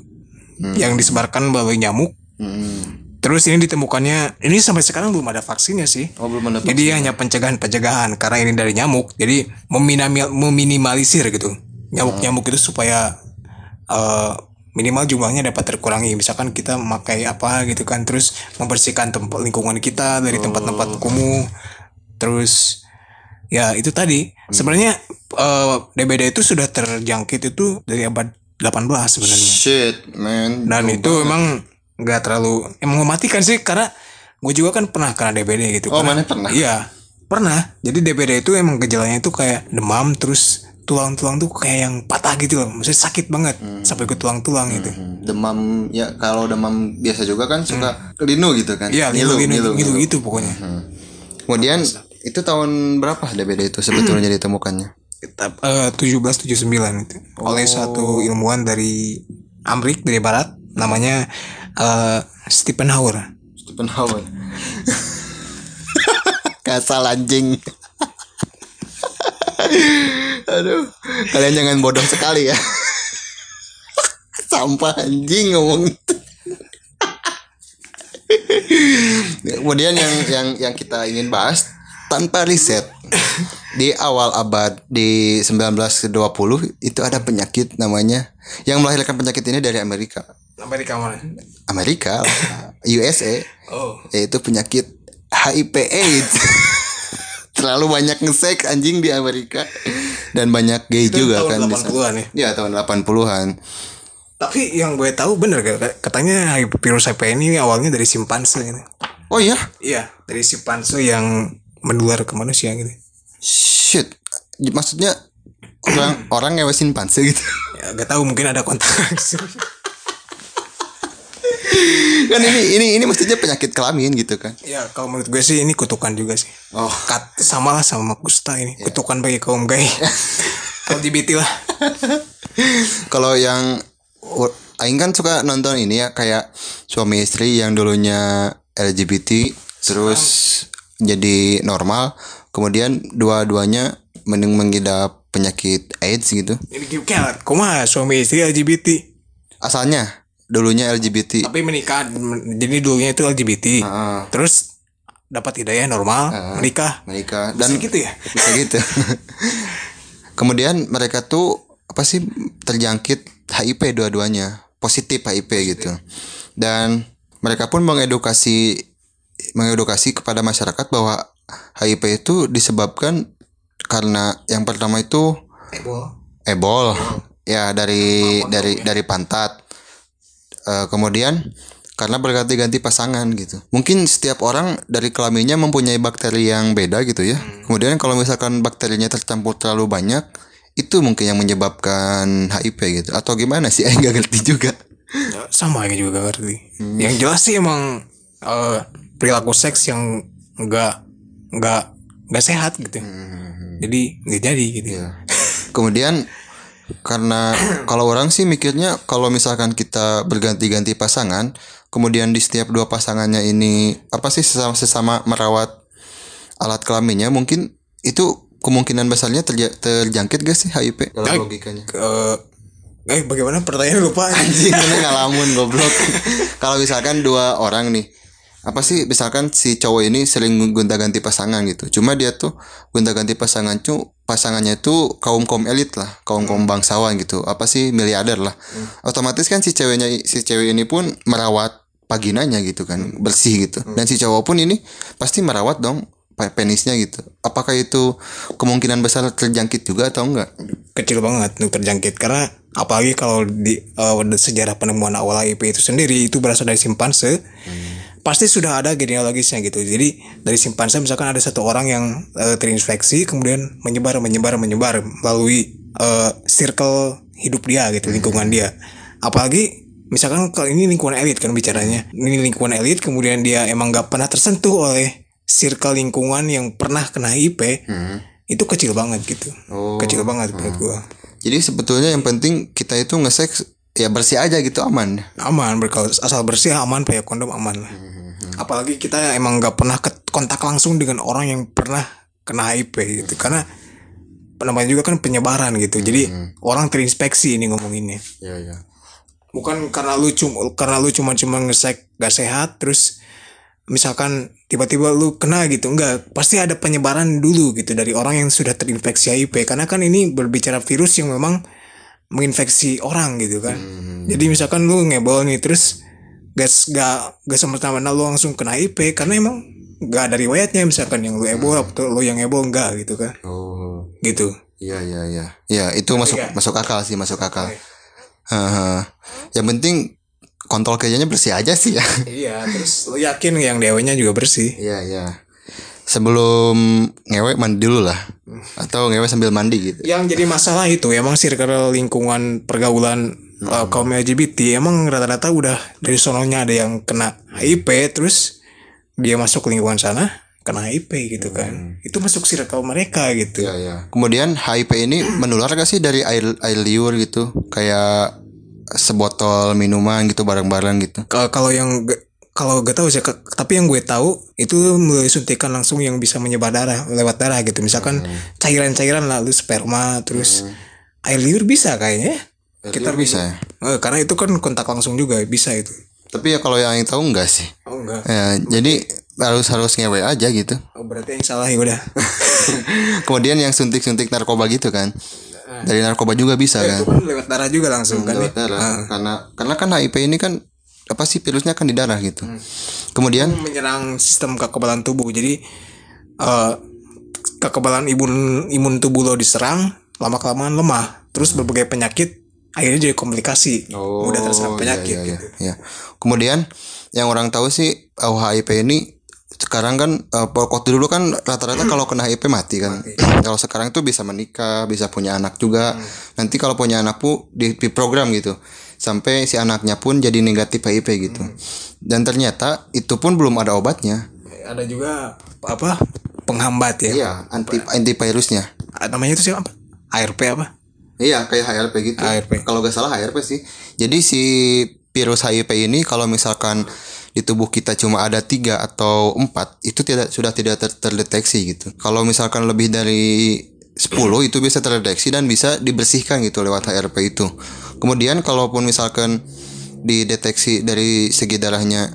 Speaker 1: yang disebarkan melalui nyamuk
Speaker 2: Hmm.
Speaker 1: terus ini ditemukannya ini sampai sekarang belum ada vaksinnya sih
Speaker 2: Oh belum ada.
Speaker 1: jadi hanya pencegahan-pencegahan karena ini dari nyamuk jadi meminimalisir gitu nyamuk-nyamuk itu supaya eh, minimal jumlahnya dapat terkurangi. Misalkan kita memakai apa gitu kan terus membersihkan tempat lingkungan kita dari tempat-tempat kumuh. Terus ya itu tadi. Sebenarnya eh, DBD itu sudah terjangkit itu dari abad 18 sebenarnya.
Speaker 2: Shit man.
Speaker 1: dan itu
Speaker 2: banget.
Speaker 1: emang nggak terlalu emang mematikan sih karena gue juga kan pernah kena DBD gitu.
Speaker 2: Oh,
Speaker 1: Karena-
Speaker 2: mana pernah?
Speaker 1: iya pernah. Jadi DBD itu emang gejalanya itu kayak demam terus tulang-tulang tuh kayak yang patah gitu loh. Maksudnya sakit banget sampai ke tulang-tulang gitu
Speaker 2: Hmm, demam ya kalau demam biasa juga kan suka linu gitu kan.
Speaker 1: iya
Speaker 2: Ngilu,
Speaker 1: gitu
Speaker 2: ngilu,
Speaker 1: gitu,
Speaker 2: ngilu.
Speaker 1: gitu pokoknya.
Speaker 2: Kemudian itu tahun berapa DBD itu sebetulnya ditemukannya?
Speaker 1: Eh, 1779 itu. Oleh satu ilmuwan dari Amrik dari barat namanya eh, Stephen Hauer
Speaker 2: Stephen Howard. [LAUGHS] Kasal anjing. Aduh, kalian jangan bodoh sekali ya. [LAUGHS] Sampah anjing ngomong. Kemudian yang yang yang kita ingin bahas tanpa riset di awal abad di 1920 itu ada penyakit namanya yang melahirkan penyakit ini dari Amerika.
Speaker 1: Amerika mana
Speaker 2: Amerika, USA,
Speaker 1: oh
Speaker 2: yaitu penyakit HIV AIDS. [LAUGHS] Terlalu banyak ngesek anjing di Amerika dan banyak gay
Speaker 1: Itu
Speaker 2: juga
Speaker 1: tahun
Speaker 2: kan di sana.
Speaker 1: 80-an ya?
Speaker 2: Iya, tahun 80-an.
Speaker 1: Tapi yang gue tahu bener gak? Katanya virus HIV ini awalnya dari simpanse gitu.
Speaker 2: Oh iya,
Speaker 1: Iya, dari simpanse yang menular ke manusia gitu.
Speaker 2: shit. Maksudnya orang orang ngewesin panse gitu.
Speaker 1: Ya, gak tahu mungkin ada kontak langsung.
Speaker 2: Kan ini ini ini mestinya penyakit kelamin gitu kan.
Speaker 1: ya, kalau menurut gue sih ini kutukan juga sih.
Speaker 2: Oh,
Speaker 1: Kat, sama lah sama Kusta ini. Kutukan bagi kaum gay. [LAUGHS] LGBT lah.
Speaker 2: kalau yang Aing kan suka nonton ini ya kayak suami istri yang dulunya LGBT terus jadi normal kemudian dua-duanya mending mengidap penyakit AIDS gitu
Speaker 1: Ini kayak kumaha suami istri LGBT.
Speaker 2: asalnya dulunya LGBT
Speaker 1: Tapi menikah jadi dulunya itu LGBT.
Speaker 2: Heeh.
Speaker 1: Terus dapat hidayah normal, menikah.
Speaker 2: menikah.
Speaker 1: Dan
Speaker 2: dan
Speaker 1: gitu ya.
Speaker 2: bisa gitu. [LAUGHS] Kemudian mereka tuh apa sih terjangkit HIV dua-duanya. Positif HIV gitu. Dan mereka pun mengedukasi mengedukasi kepada masyarakat bahwa HIV itu disebabkan karena yang pertama itu
Speaker 1: Ebol.
Speaker 2: ebol ya dari dari dari pantat Eh, kemudian karena berganti-ganti pasangan gitu. Mungkin setiap orang dari kelaminnya mempunyai bakteri yang beda gitu ya. Kemudian kalau misalkan bakterinya tercampur terlalu banyak itu mungkin yang menyebabkan HIV gitu. Atau gimana sih? [LAUGHS] Nggak ngerti juga.
Speaker 1: Ya, sama ini juga ngerti. Yang jelas sih emang eh, perilaku seks yang enggak enggak enggak sehat gitu. Jadi nggak jadi gitu.
Speaker 2: kemudian karena kalau orang sih mikirnya kalau misalkan kita berganti-ganti pasangan kemudian di setiap dua pasangannya ini apa sih sesama, sesama merawat alat kelaminnya mungkin itu kemungkinan besarnya terja- terjangkit gak sih HIV dalam logikanya.
Speaker 1: Eh, eh bagaimana pertanyaan lupa.
Speaker 2: Anjing ini ngalamun goblok. [LAUGHS] Kalau misalkan dua orang nih apa sih misalkan si cowok ini sering gonta-ganti pasangan gitu. Cuma dia tuh gonta-ganti pasangan cu pasangannya tuh kaum kaum elit lah kaum kaum bangsawan gitu. Apa sih miliarder lah. Otomatis kan si ceweknya si cewek ini pun merawat paginanya gitu kan bersih gitu. Dan si cowok pun ini pasti merawat dong pe- penisnya gitu. Apakah itu kemungkinan besar terjangkit juga atau enggak?
Speaker 1: Kecil banget untuk terjangkit. Karena apalagi kalau di eh, sejarah penemuan awal HIV itu sendiri itu berasal dari simpanse pasti sudah ada genealogisnya gitu. Jadi dari simpanse misalkan ada satu orang yang eh, terinfeksi kemudian menyebar menyebar menyebar melalui eh, circle hidup dia gitu lingkungan dia. Apalagi misalkan kalau ini lingkungan elit kan bicaranya. Ini lingkungan elit kemudian dia emang gak pernah tersentuh oleh circle lingkungan yang pernah kena IP itu kecil banget gitu.
Speaker 2: Oh.
Speaker 1: kecil banget menurut gua.
Speaker 2: Jadi sebetulnya yang penting kita itu nge-sex ya bersih aja gitu aman.
Speaker 1: aman berkal asal bersih aman pakai kondom aman lah. Apalagi kita emang nggak pernah ke kontak langsung dengan orang yang pernah kena HIV gitu. Karena namanya juga kan penyebaran gitu. Jadi orang terinspeksi ini ngomonginnya.
Speaker 2: Iya iya.
Speaker 1: bukan karena lu cuma karena lu cuma cuma ngesek gak sehat terus misalkan tiba-tiba lu kena gitu. Enggak pasti ada penyebaran dulu gitu dari orang yang sudah terinfeksi HIV karena kan ini berbicara virus yang memang menginfeksi orang gitu kan jadi misalkan lu ngebol nih terus gak gak gak semena-mena lu langsung kena HIV karena emang gak ada riwayatnya misalkan yang lu ebol atau lu yang ebol enggak gitu kan
Speaker 2: Oh.
Speaker 1: gitu
Speaker 2: Iya iya iya. Ya itu masuk
Speaker 1: nggak?
Speaker 2: masuk akal sih masuk akal. Haha. Yang penting kontrol kerjanya bersih aja sih ya.
Speaker 1: iya terus lu yakin yang dewa-nya juga bersih
Speaker 2: Iya iya. Sebelum ngewe mandi dulu lah. Atau ngewe sambil mandi gitu.
Speaker 1: yang jadi masalah itu emang circle lingkungan pergaulan uh, kaum LGBT emang rata-rata udah dari sononya ada yang kena HIV terus dia masuk lingkungan sana kena HIV gitu kan itu masuk circle mereka gitu
Speaker 2: Iya iya. Kemudian HIV ini menular gak sih dari air air liur gitu? Kayak sebotol minuman gitu bareng-bareng gitu.
Speaker 1: Kalau yang kalau gak tahu sih tapi yang gue tahu itu melalui suntikan langsung yang bisa menyebar darah lewat darah gitu misalkan cairan-cairan lalu sperma terus air liur bisa kayaknya
Speaker 2: Kita bisa ya.
Speaker 1: Eh, karena itu kan kontak langsung juga bisa itu
Speaker 2: Tapi ya kalau yang tahu enggak sih.
Speaker 1: oh enggak
Speaker 2: Ya, jadi harus harus ngewe aja gitu.
Speaker 1: Oh, berarti yang salah ya udah. [LAUGHS]
Speaker 2: Kemudian yang suntik-suntik narkoba gitu kan. Dari narkoba juga bisa kan.
Speaker 1: itu kan lewat darah juga langsung kan.
Speaker 2: Lewat
Speaker 1: ya?
Speaker 2: darah. Karena karena kan HIV ini kan apa sih virusnya kan di darah gitu. Kemudian
Speaker 1: Menyerang sistem kekebalan tubuh. Jadi eh kekebalan imun imun tubuh lo diserang, lama kelamaan lemah. Terus berbagai penyakit akhirnya jadi komplikasi. Mudah terserang penyakit.
Speaker 2: iya, iya,
Speaker 1: gitu.
Speaker 2: iya. Kemudian yang orang tahu sih oh, HIV ini sekarang kan eh, waktu dulu kan rata-rata kalau kena HIV mati kan. kalau sekarang tuh bisa menikah, bisa punya anak juga.
Speaker 1: Hmm.
Speaker 2: Nanti kalau punya anak pun di, di program gitu. Sampai si anaknya pun jadi negatif HIV gitu.
Speaker 1: Hmm.
Speaker 2: Dan ternyata itu pun belum ada obatnya.
Speaker 1: Ada juga apa penghambat ya.
Speaker 2: Iya, anti antivirusnya.
Speaker 1: Ah, Namanya itu siapa? ARP apa?
Speaker 2: Iya kayak HRP gitu.
Speaker 1: HRP.
Speaker 2: Kalau gak salah HRP sih. Jadi si virus HIV ini kalau misalkan di tubuh kita cuma ada tiga atau empat itu tidak sudah tidak ter- terdeteksi gitu. Kalau misalkan lebih dari 10 itu bisa terdeteksi dan bisa dibersihkan gitu lewat HRP itu. Kemudian kalaupun misalkan dideteksi dari segi darahnya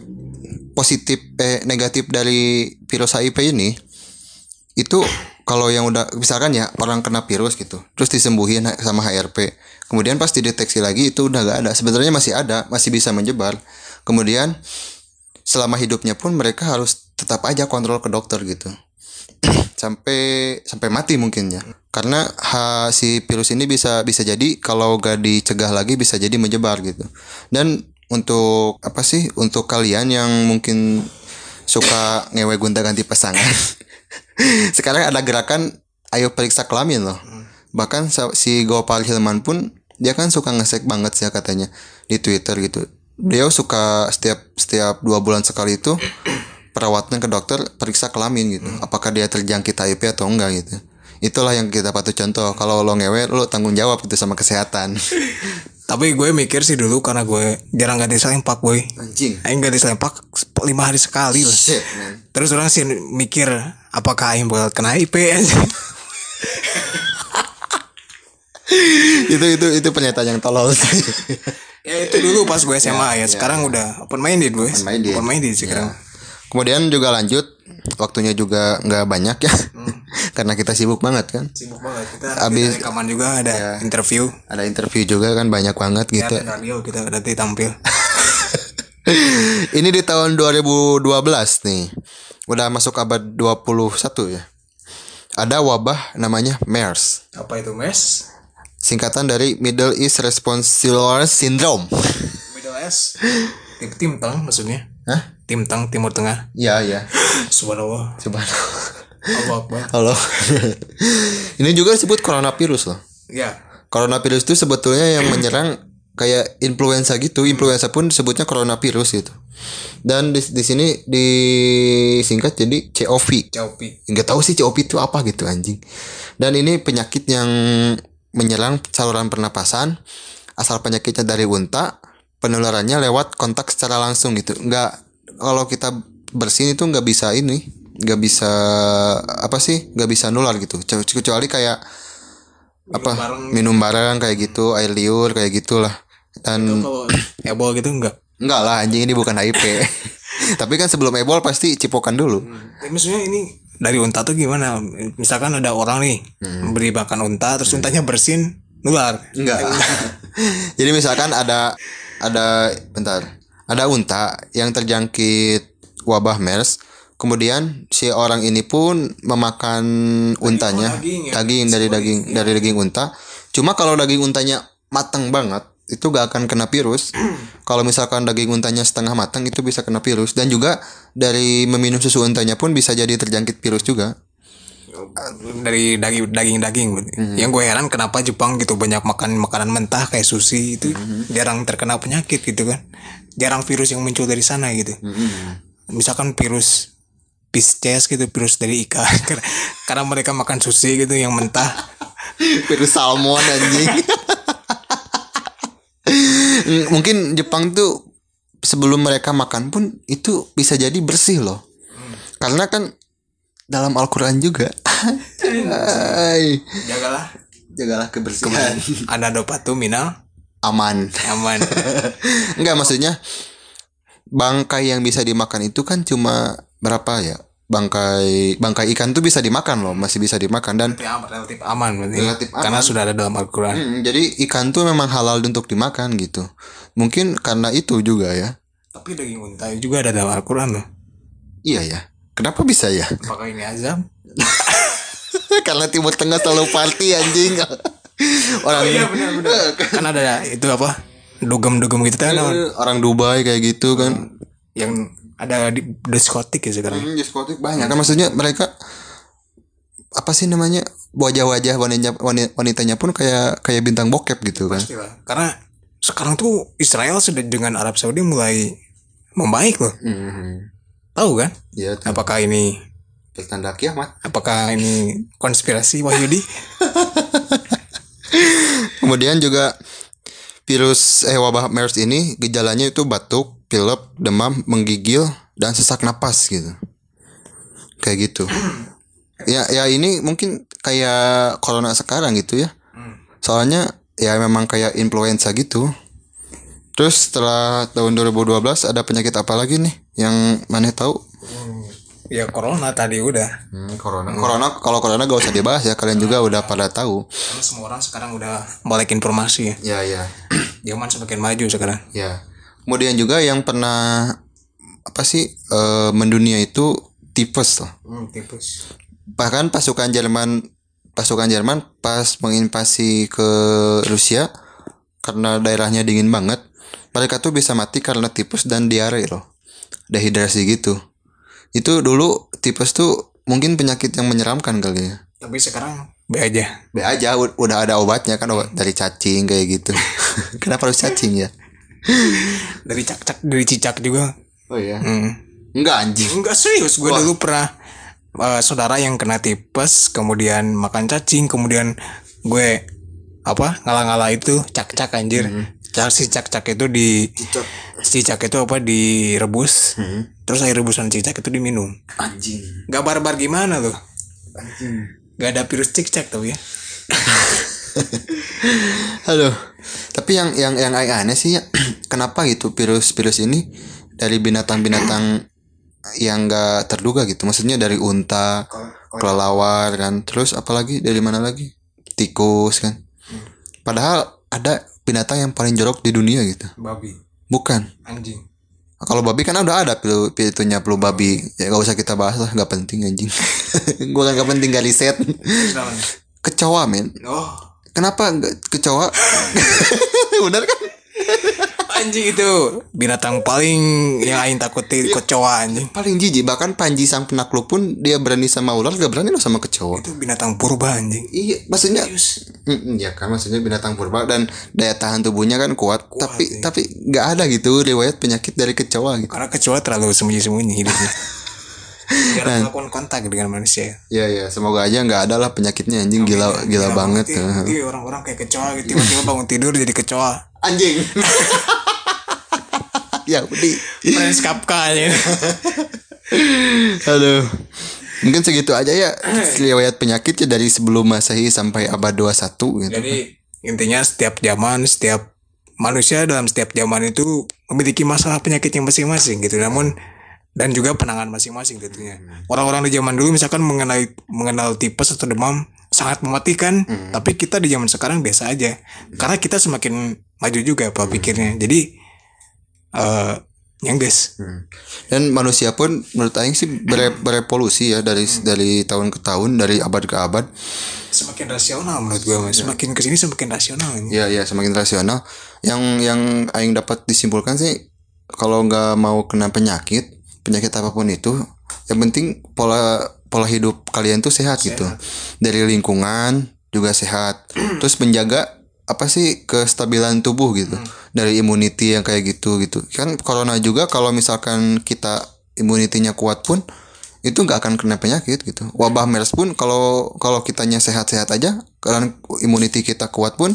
Speaker 2: positif eh negatif dari virus HIV ini itu kalau yang udah misalkan ya orang kena virus gitu terus disembuhin sama HRP kemudian pas dideteksi lagi itu udah gak ada. Sebenarnya masih ada masih bisa menyebar. Kemudian selama hidupnya pun mereka harus tetap aja kontrol ke dokter gitu [CLEARS THROAT] sampai sampai mati mungkin ya. Karena ha, si virus ini bisa bisa jadi kalau gak dicegah lagi bisa jadi menyebar gitu. Dan untuk apa sih untuk kalian yang mungkin suka ngewe gonta ganti pasangan [LAUGHS] sekarang ada gerakan ayo periksa kelamin loh. Bahkan si Gopal Hilman pun dia kan suka ngesek banget sih katanya di Twitter gitu. Beliau suka setiap setiap dua bulan sekali itu perawatan ke dokter periksa kelamin gitu apakah dia terjangkit HIV atau enggak gitu itulah yang kita patut contoh kalau lo ngewe lo tanggung jawab gitu sama kesehatan [LAUGHS]
Speaker 1: Tapi gue mikir sih dulu karena gue jarang ganti sempak boy.
Speaker 2: anjing
Speaker 1: Aing ganti sempak lima hari sekali lah.
Speaker 2: shit man
Speaker 1: Terus orang sih mikir apakah Aing bakal kena IP aja. [LAUGHS]
Speaker 2: itu itu itu pernyataan yang tolol sih [LAUGHS]
Speaker 1: ya itu dulu pas gue SMA ya. Sekarang udah open minded gue.
Speaker 2: Open minded.
Speaker 1: Open minded sekarang.
Speaker 2: Kemudian juga lanjut waktunya juga nggak banyak ya [LAUGHS] karena kita sibuk banget kan
Speaker 1: Sibuk banget kita.
Speaker 2: Abis-
Speaker 1: kita rekaman juga ada interview.
Speaker 2: ada interview juga kan banyak banget
Speaker 1: Ya,
Speaker 2: gitu
Speaker 1: ada radio kita nanti tampil. [LAUGHS]
Speaker 2: ini di tahun 2012 nih udah masuk abad 21 ya ada wabah namanya MERS
Speaker 1: Apa itu mes?
Speaker 2: singkatan dari Middle East Responsive Syndrome
Speaker 1: Middle S. Tim Timtang maksudnya.
Speaker 2: Hah?
Speaker 1: Timtang Timur Tengah.
Speaker 2: Iya iya
Speaker 1: Subhanallah.
Speaker 2: Subhanallah
Speaker 1: Allah Akbar.
Speaker 2: Halo ini juga disebut coronavirus loh
Speaker 1: Ya.
Speaker 2: Coronavirus itu sebetulnya yang menyerang kayak influenza gitu influenza pun disebutnya coronavirus gitu dan di, di sini disingkat jadi COV
Speaker 1: Copi.
Speaker 2: nggak tahu sih COP itu apa gitu anjing dan ini penyakit yang menyerang saluran pernapasan asal penyakitnya dari unta penularannya lewat kontak secara langsung gitu nggak kalau kita bersin itu nggak bisa ini nggak bisa apa sih nggak bisa nular gitu kecuali kayak apa
Speaker 1: bareng.
Speaker 2: minum bareng kayak gitu air liur kayak gitulah dan
Speaker 1: Kalau [CLEARS THROAT] ebol gitu enggak.
Speaker 2: enggak lah anjing ini bukan HIV [LAUGHS] tapi kan sebelum ebol pasti cipokan dulu
Speaker 1: Ya, maksudnya ini dari unta tuh gimana? Misalkan ada orang nih beri makan unta, terus untanya bersin, nular.
Speaker 2: Enggak. [LAUGHS] [LAUGHS] Jadi misalkan ada ada bentar. Ada unta yang terjangkit wabah MERS, kemudian si orang ini pun memakan untanya,
Speaker 1: daging ya?
Speaker 2: daging dari daging dari daging unta. Cuma kalau daging untanya matang banget, itu gak akan kena virus. [CLEARS THROAT] kalau misalkan daging untanya setengah matang itu bisa kena virus dan juga dari meminum susu untanya pun bisa jadi terjangkit virus juga.
Speaker 1: Dari daging daging daging. Yang gue heran kenapa Jepang gitu banyak makan makanan mentah kayak sushi itu jarang terkena penyakit gitu kan. Jarang virus yang muncul dari sana gitu. Misalkan virus Pisces gitu virus dari ikan [LAUGHS] karena, mereka makan sushi gitu yang mentah. [LAUGHS]
Speaker 2: Virus salmon anjing. [LAUGHS] Mungkin Jepang tuh sebelum mereka makan pun itu bisa jadi bersih loh. Karena kan dalam Al-Quran juga. Ay,
Speaker 1: jagalah.
Speaker 2: Jagalah kebersihan.
Speaker 1: Ada dopatu minal?
Speaker 2: Aman.
Speaker 1: Aman. [LAUGHS]
Speaker 2: Enggak maksudnya bangkai yang bisa dimakan itu kan cuma berapa ya? Bangkai bangkai ikan tuh bisa dimakan loh masih bisa dimakan dan
Speaker 1: relatif, relatif aman berarti.
Speaker 2: Relatif
Speaker 1: karena sudah ada dalam Al-Quran.
Speaker 2: Mm, jadi ikan tuh memang halal untuk dimakan gitu. Mungkin karena itu juga ya.
Speaker 1: Tapi daging unta juga ada dalam Al-Quran loh.
Speaker 2: Iya ya kenapa bisa ya? [LAUGHS]
Speaker 1: Apakah ini azam?
Speaker 2: Karena Timur Tengah selalu party anjing. [LAUGHS] Orang [LAUGHS]
Speaker 1: kan ada itu apa? Dugem-dugem gitu kan
Speaker 2: orang. Dubai kayak gitu kan.
Speaker 1: Yang ada di diskotik ya sekarang.
Speaker 2: Hmm, diskotik banyak. Kan maksudnya mereka apa sih namanya wajah-wajah wanitanya wani- wanitanya pun kayak kayak bintang bokep gitu kan.
Speaker 1: Pastilah. karena sekarang tuh Israel sudah dengan Arab Saudi mulai membaik loh.
Speaker 2: Hmm,
Speaker 1: tahu kan?
Speaker 2: Ya tuh
Speaker 1: apakah ini
Speaker 2: tanda kiamat
Speaker 1: apakah ini konspirasi Wahyudi [LAUGHS]
Speaker 2: kemudian juga virus eh wabah MERS ini gejalanya itu batuk pilek demam menggigil dan sesak napas gitu. Kayak gitu. Ya ya ini mungkin kayak corona sekarang gitu ya. Soalnya ya memang kayak influenza gitu. Terus setelah tahun 2012 ada penyakit apa lagi nih yang mana tahu
Speaker 1: ya corona tadi udah.
Speaker 2: Hmm, corona. Corona kalau corona gak usah dibahas ya kalian juga udah pada tahu.
Speaker 1: Karena semua orang sekarang udah balik informasi. Ya
Speaker 2: ya. [CLEARS THROAT] Ya
Speaker 1: zaman semakin maju sekarang.
Speaker 2: Ya. Kemudian juga yang pernah apa sih eh, mendunia itu tipes loh.
Speaker 1: hmm, tipus
Speaker 2: Bahkan pasukan Jerman pasukan Jerman pas menginvasi ke Rusia karena daerahnya dingin banget, mereka tuh bisa mati karena tipes dan diare loh. Dehidrasi gitu. Itu dulu tipes tuh mungkin penyakit yang menyeramkan kali ya.
Speaker 1: tapi sekarang be aja
Speaker 2: Be aja udah ada obatnya kan obat dari cacing kayak gitu. [LAUGHS] Kenapa harus cacing ya?
Speaker 1: dari cak-cak dari cicak juga
Speaker 2: Oh iya.
Speaker 1: hmm.
Speaker 2: Enggak anjing.
Speaker 1: Enggak serius, gue dulu pernah eh, saudara yang kena tipes, kemudian makan cacing, kemudian gue apa ngalah-ngalah itu cak-cak anjir. Cak si cak-cak itu di cicak itu apa direbus, terus air rebusan cicak itu diminum.
Speaker 2: Anjing.
Speaker 1: Gak barbar gimana tuh?
Speaker 2: Anjing.
Speaker 1: Gak ada virus cicak tuh ya? [LAUGHS]
Speaker 2: Halo. Tapi yang yang yang aneh sih ya, [CLEARS THROAT] kenapa gitu virus-virus ini dari binatang-binatang yang enggak terduga gitu. Maksudnya dari unta, kelelawar kan. Terus apalagi dari mana lagi? Tikus kan. Padahal ada binatang yang paling jorok di dunia gitu.
Speaker 1: Babi,
Speaker 2: Bukan.
Speaker 1: anjing.
Speaker 2: Kalau babi kan udah ada pilu pitunya pilu babi. Ya gak usah kita bahas lah, gak penting anjing. [LAUGHS] Gua kan gak penting gak riset. Kecoa men.
Speaker 1: Oh,
Speaker 2: Kenapa kecoa? [LAUGHS] Benar kan?
Speaker 1: Anjing itu binatang paling yang aing takuti kecoa anjing.
Speaker 2: Paling jijik bahkan Panji sang penakluk pun dia berani sama ular gak berani sama kecoa.
Speaker 1: Itu binatang purba anjing.
Speaker 2: Iya maksudnya Mm, ya kan maksudnya binatang purba dan daya tahan tubuhnya kan kuat, tapi
Speaker 1: sih.
Speaker 2: tapi nggak ada gitu riwayat penyakit dari kecoa gitu.
Speaker 1: Karena kecoa terlalu sembunyi-sembunyi hidupnya. [LAUGHS] Jarang melakukan kontak dengan manusia
Speaker 2: ya. Ya semoga aja nggak ada lah penyakitnya anjing. Gila gila banget
Speaker 1: Nanti- nanti orang-orang kayak kecoa gitu tiba-tiba bangun tidur jadi kecoa. [LAUGHS]
Speaker 2: Anjing [LAUGHS] ya udah
Speaker 1: Prince Kafka ya. [LAUGHS]
Speaker 2: Aduh. Mungkin segitu aja ya riwayat penyakitnya dari sebelum Masehi sampai abad 21 gitu.
Speaker 1: Jadi intinya setiap zaman, setiap manusia dalam setiap zaman itu memiliki masalah penyakitnya masing-masing gitu. Namun dan juga penanganan masing-masing tentunya. Orang-orang di zaman dulu misalkan mengenal mengenal tipes atau demam sangat mematikan, tapi kita di zaman sekarang biasa aja. Karena kita semakin maju juga apa pikirnya. Jadi eh yang guys,
Speaker 2: Dan manusia pun menurut aing sih bere- berevolusi ya dari dari tahun ke tahun, dari abad ke abad.
Speaker 1: semakin rasional menurut gue, Mas. semakin ke sini semakin rasional.
Speaker 2: Ya ya semakin rasional. Yang yang aing dapat disimpulkan sih kalau nggak mau kena penyakit, penyakit apa pun itu, yang penting pola pola hidup kalian tuh sehat, gitu. Dari lingkungan juga sehat. [CLEARS THROAT] Terus menjaga apa sih kestabilan tubuh gitu. Dari immunity yang kayak gitu gitu. Kan corona juga kalau misalkan kita imunitinya kuat pun itu nggak akan kena penyakit gitu. Wabah MERS pun kalau kalau kitanya sehat-sehat aja, karena immunity kita kuat pun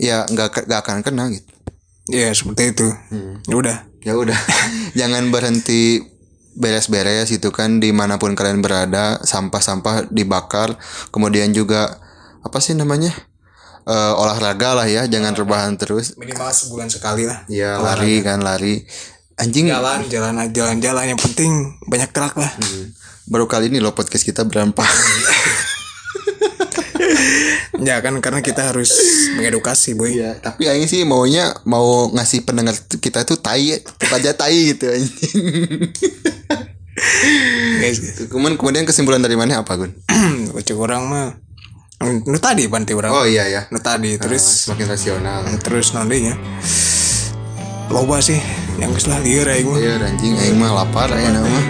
Speaker 2: ya nggak nggak akan kena gitu.
Speaker 1: Ya seperti itu. Ya udah.
Speaker 2: Ya udah, [LAUGHS] jangan berhenti beres-beres itu kan di mana pun kalian berada, sampah-sampah dibakar, kemudian juga apa sih namanya Eh, olahraga lah ya, jangan rebahan terus.
Speaker 1: Minimal sebulan sekali lah.
Speaker 2: Ya lari kan lari, anjing.
Speaker 1: jalan jalan jalan jalan yang penting banyak gerak lah
Speaker 2: Baru kali ini loh podcast kita berdampak. [LAUGHS]
Speaker 1: ya kan karena kita harus mengedukasi boy
Speaker 2: Ya, tapi aing sih maunya mau ngasih pendengar kita tuh tai, aja tai gitu anjing.
Speaker 1: guys
Speaker 2: Kemudian kemudian kesimpulan dari mana apa, Gun? [CLEARS THROAT]
Speaker 1: baca orang mah nu tadi panti orang
Speaker 2: Oh iya ya.
Speaker 1: nu tadi terus
Speaker 2: Semakin rasional.
Speaker 1: terus nantinya loba sih yang geus lah lieur aing mah
Speaker 2: Iya anjing aing mah lapar aing mah.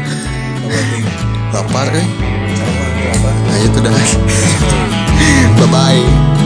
Speaker 1: Ting.
Speaker 2: Lapar eh.
Speaker 1: Loba.
Speaker 2: Nah itu dah. [LAUGHS] Bye bye.